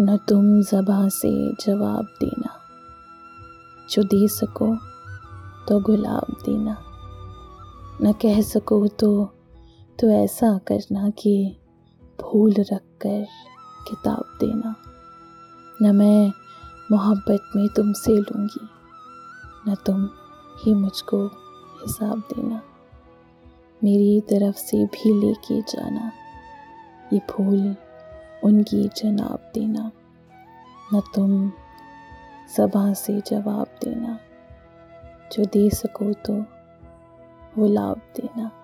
न तुम जबा से जवाब देना। जो दे सको तो गुलाब देना। न कह सको तो तो ऐसा करना कि भूल रख कर किताब देना। न मैं मोहब्बत में तुमसे लूँगी, न तुम ही मुझको हिसाब देना। मेरी तरफ़ से भी लेके जाना, ये फूल उनकी जनाब देना। न तुम सभा से जवाब देना। जो दे सको तो वो लाभ देना।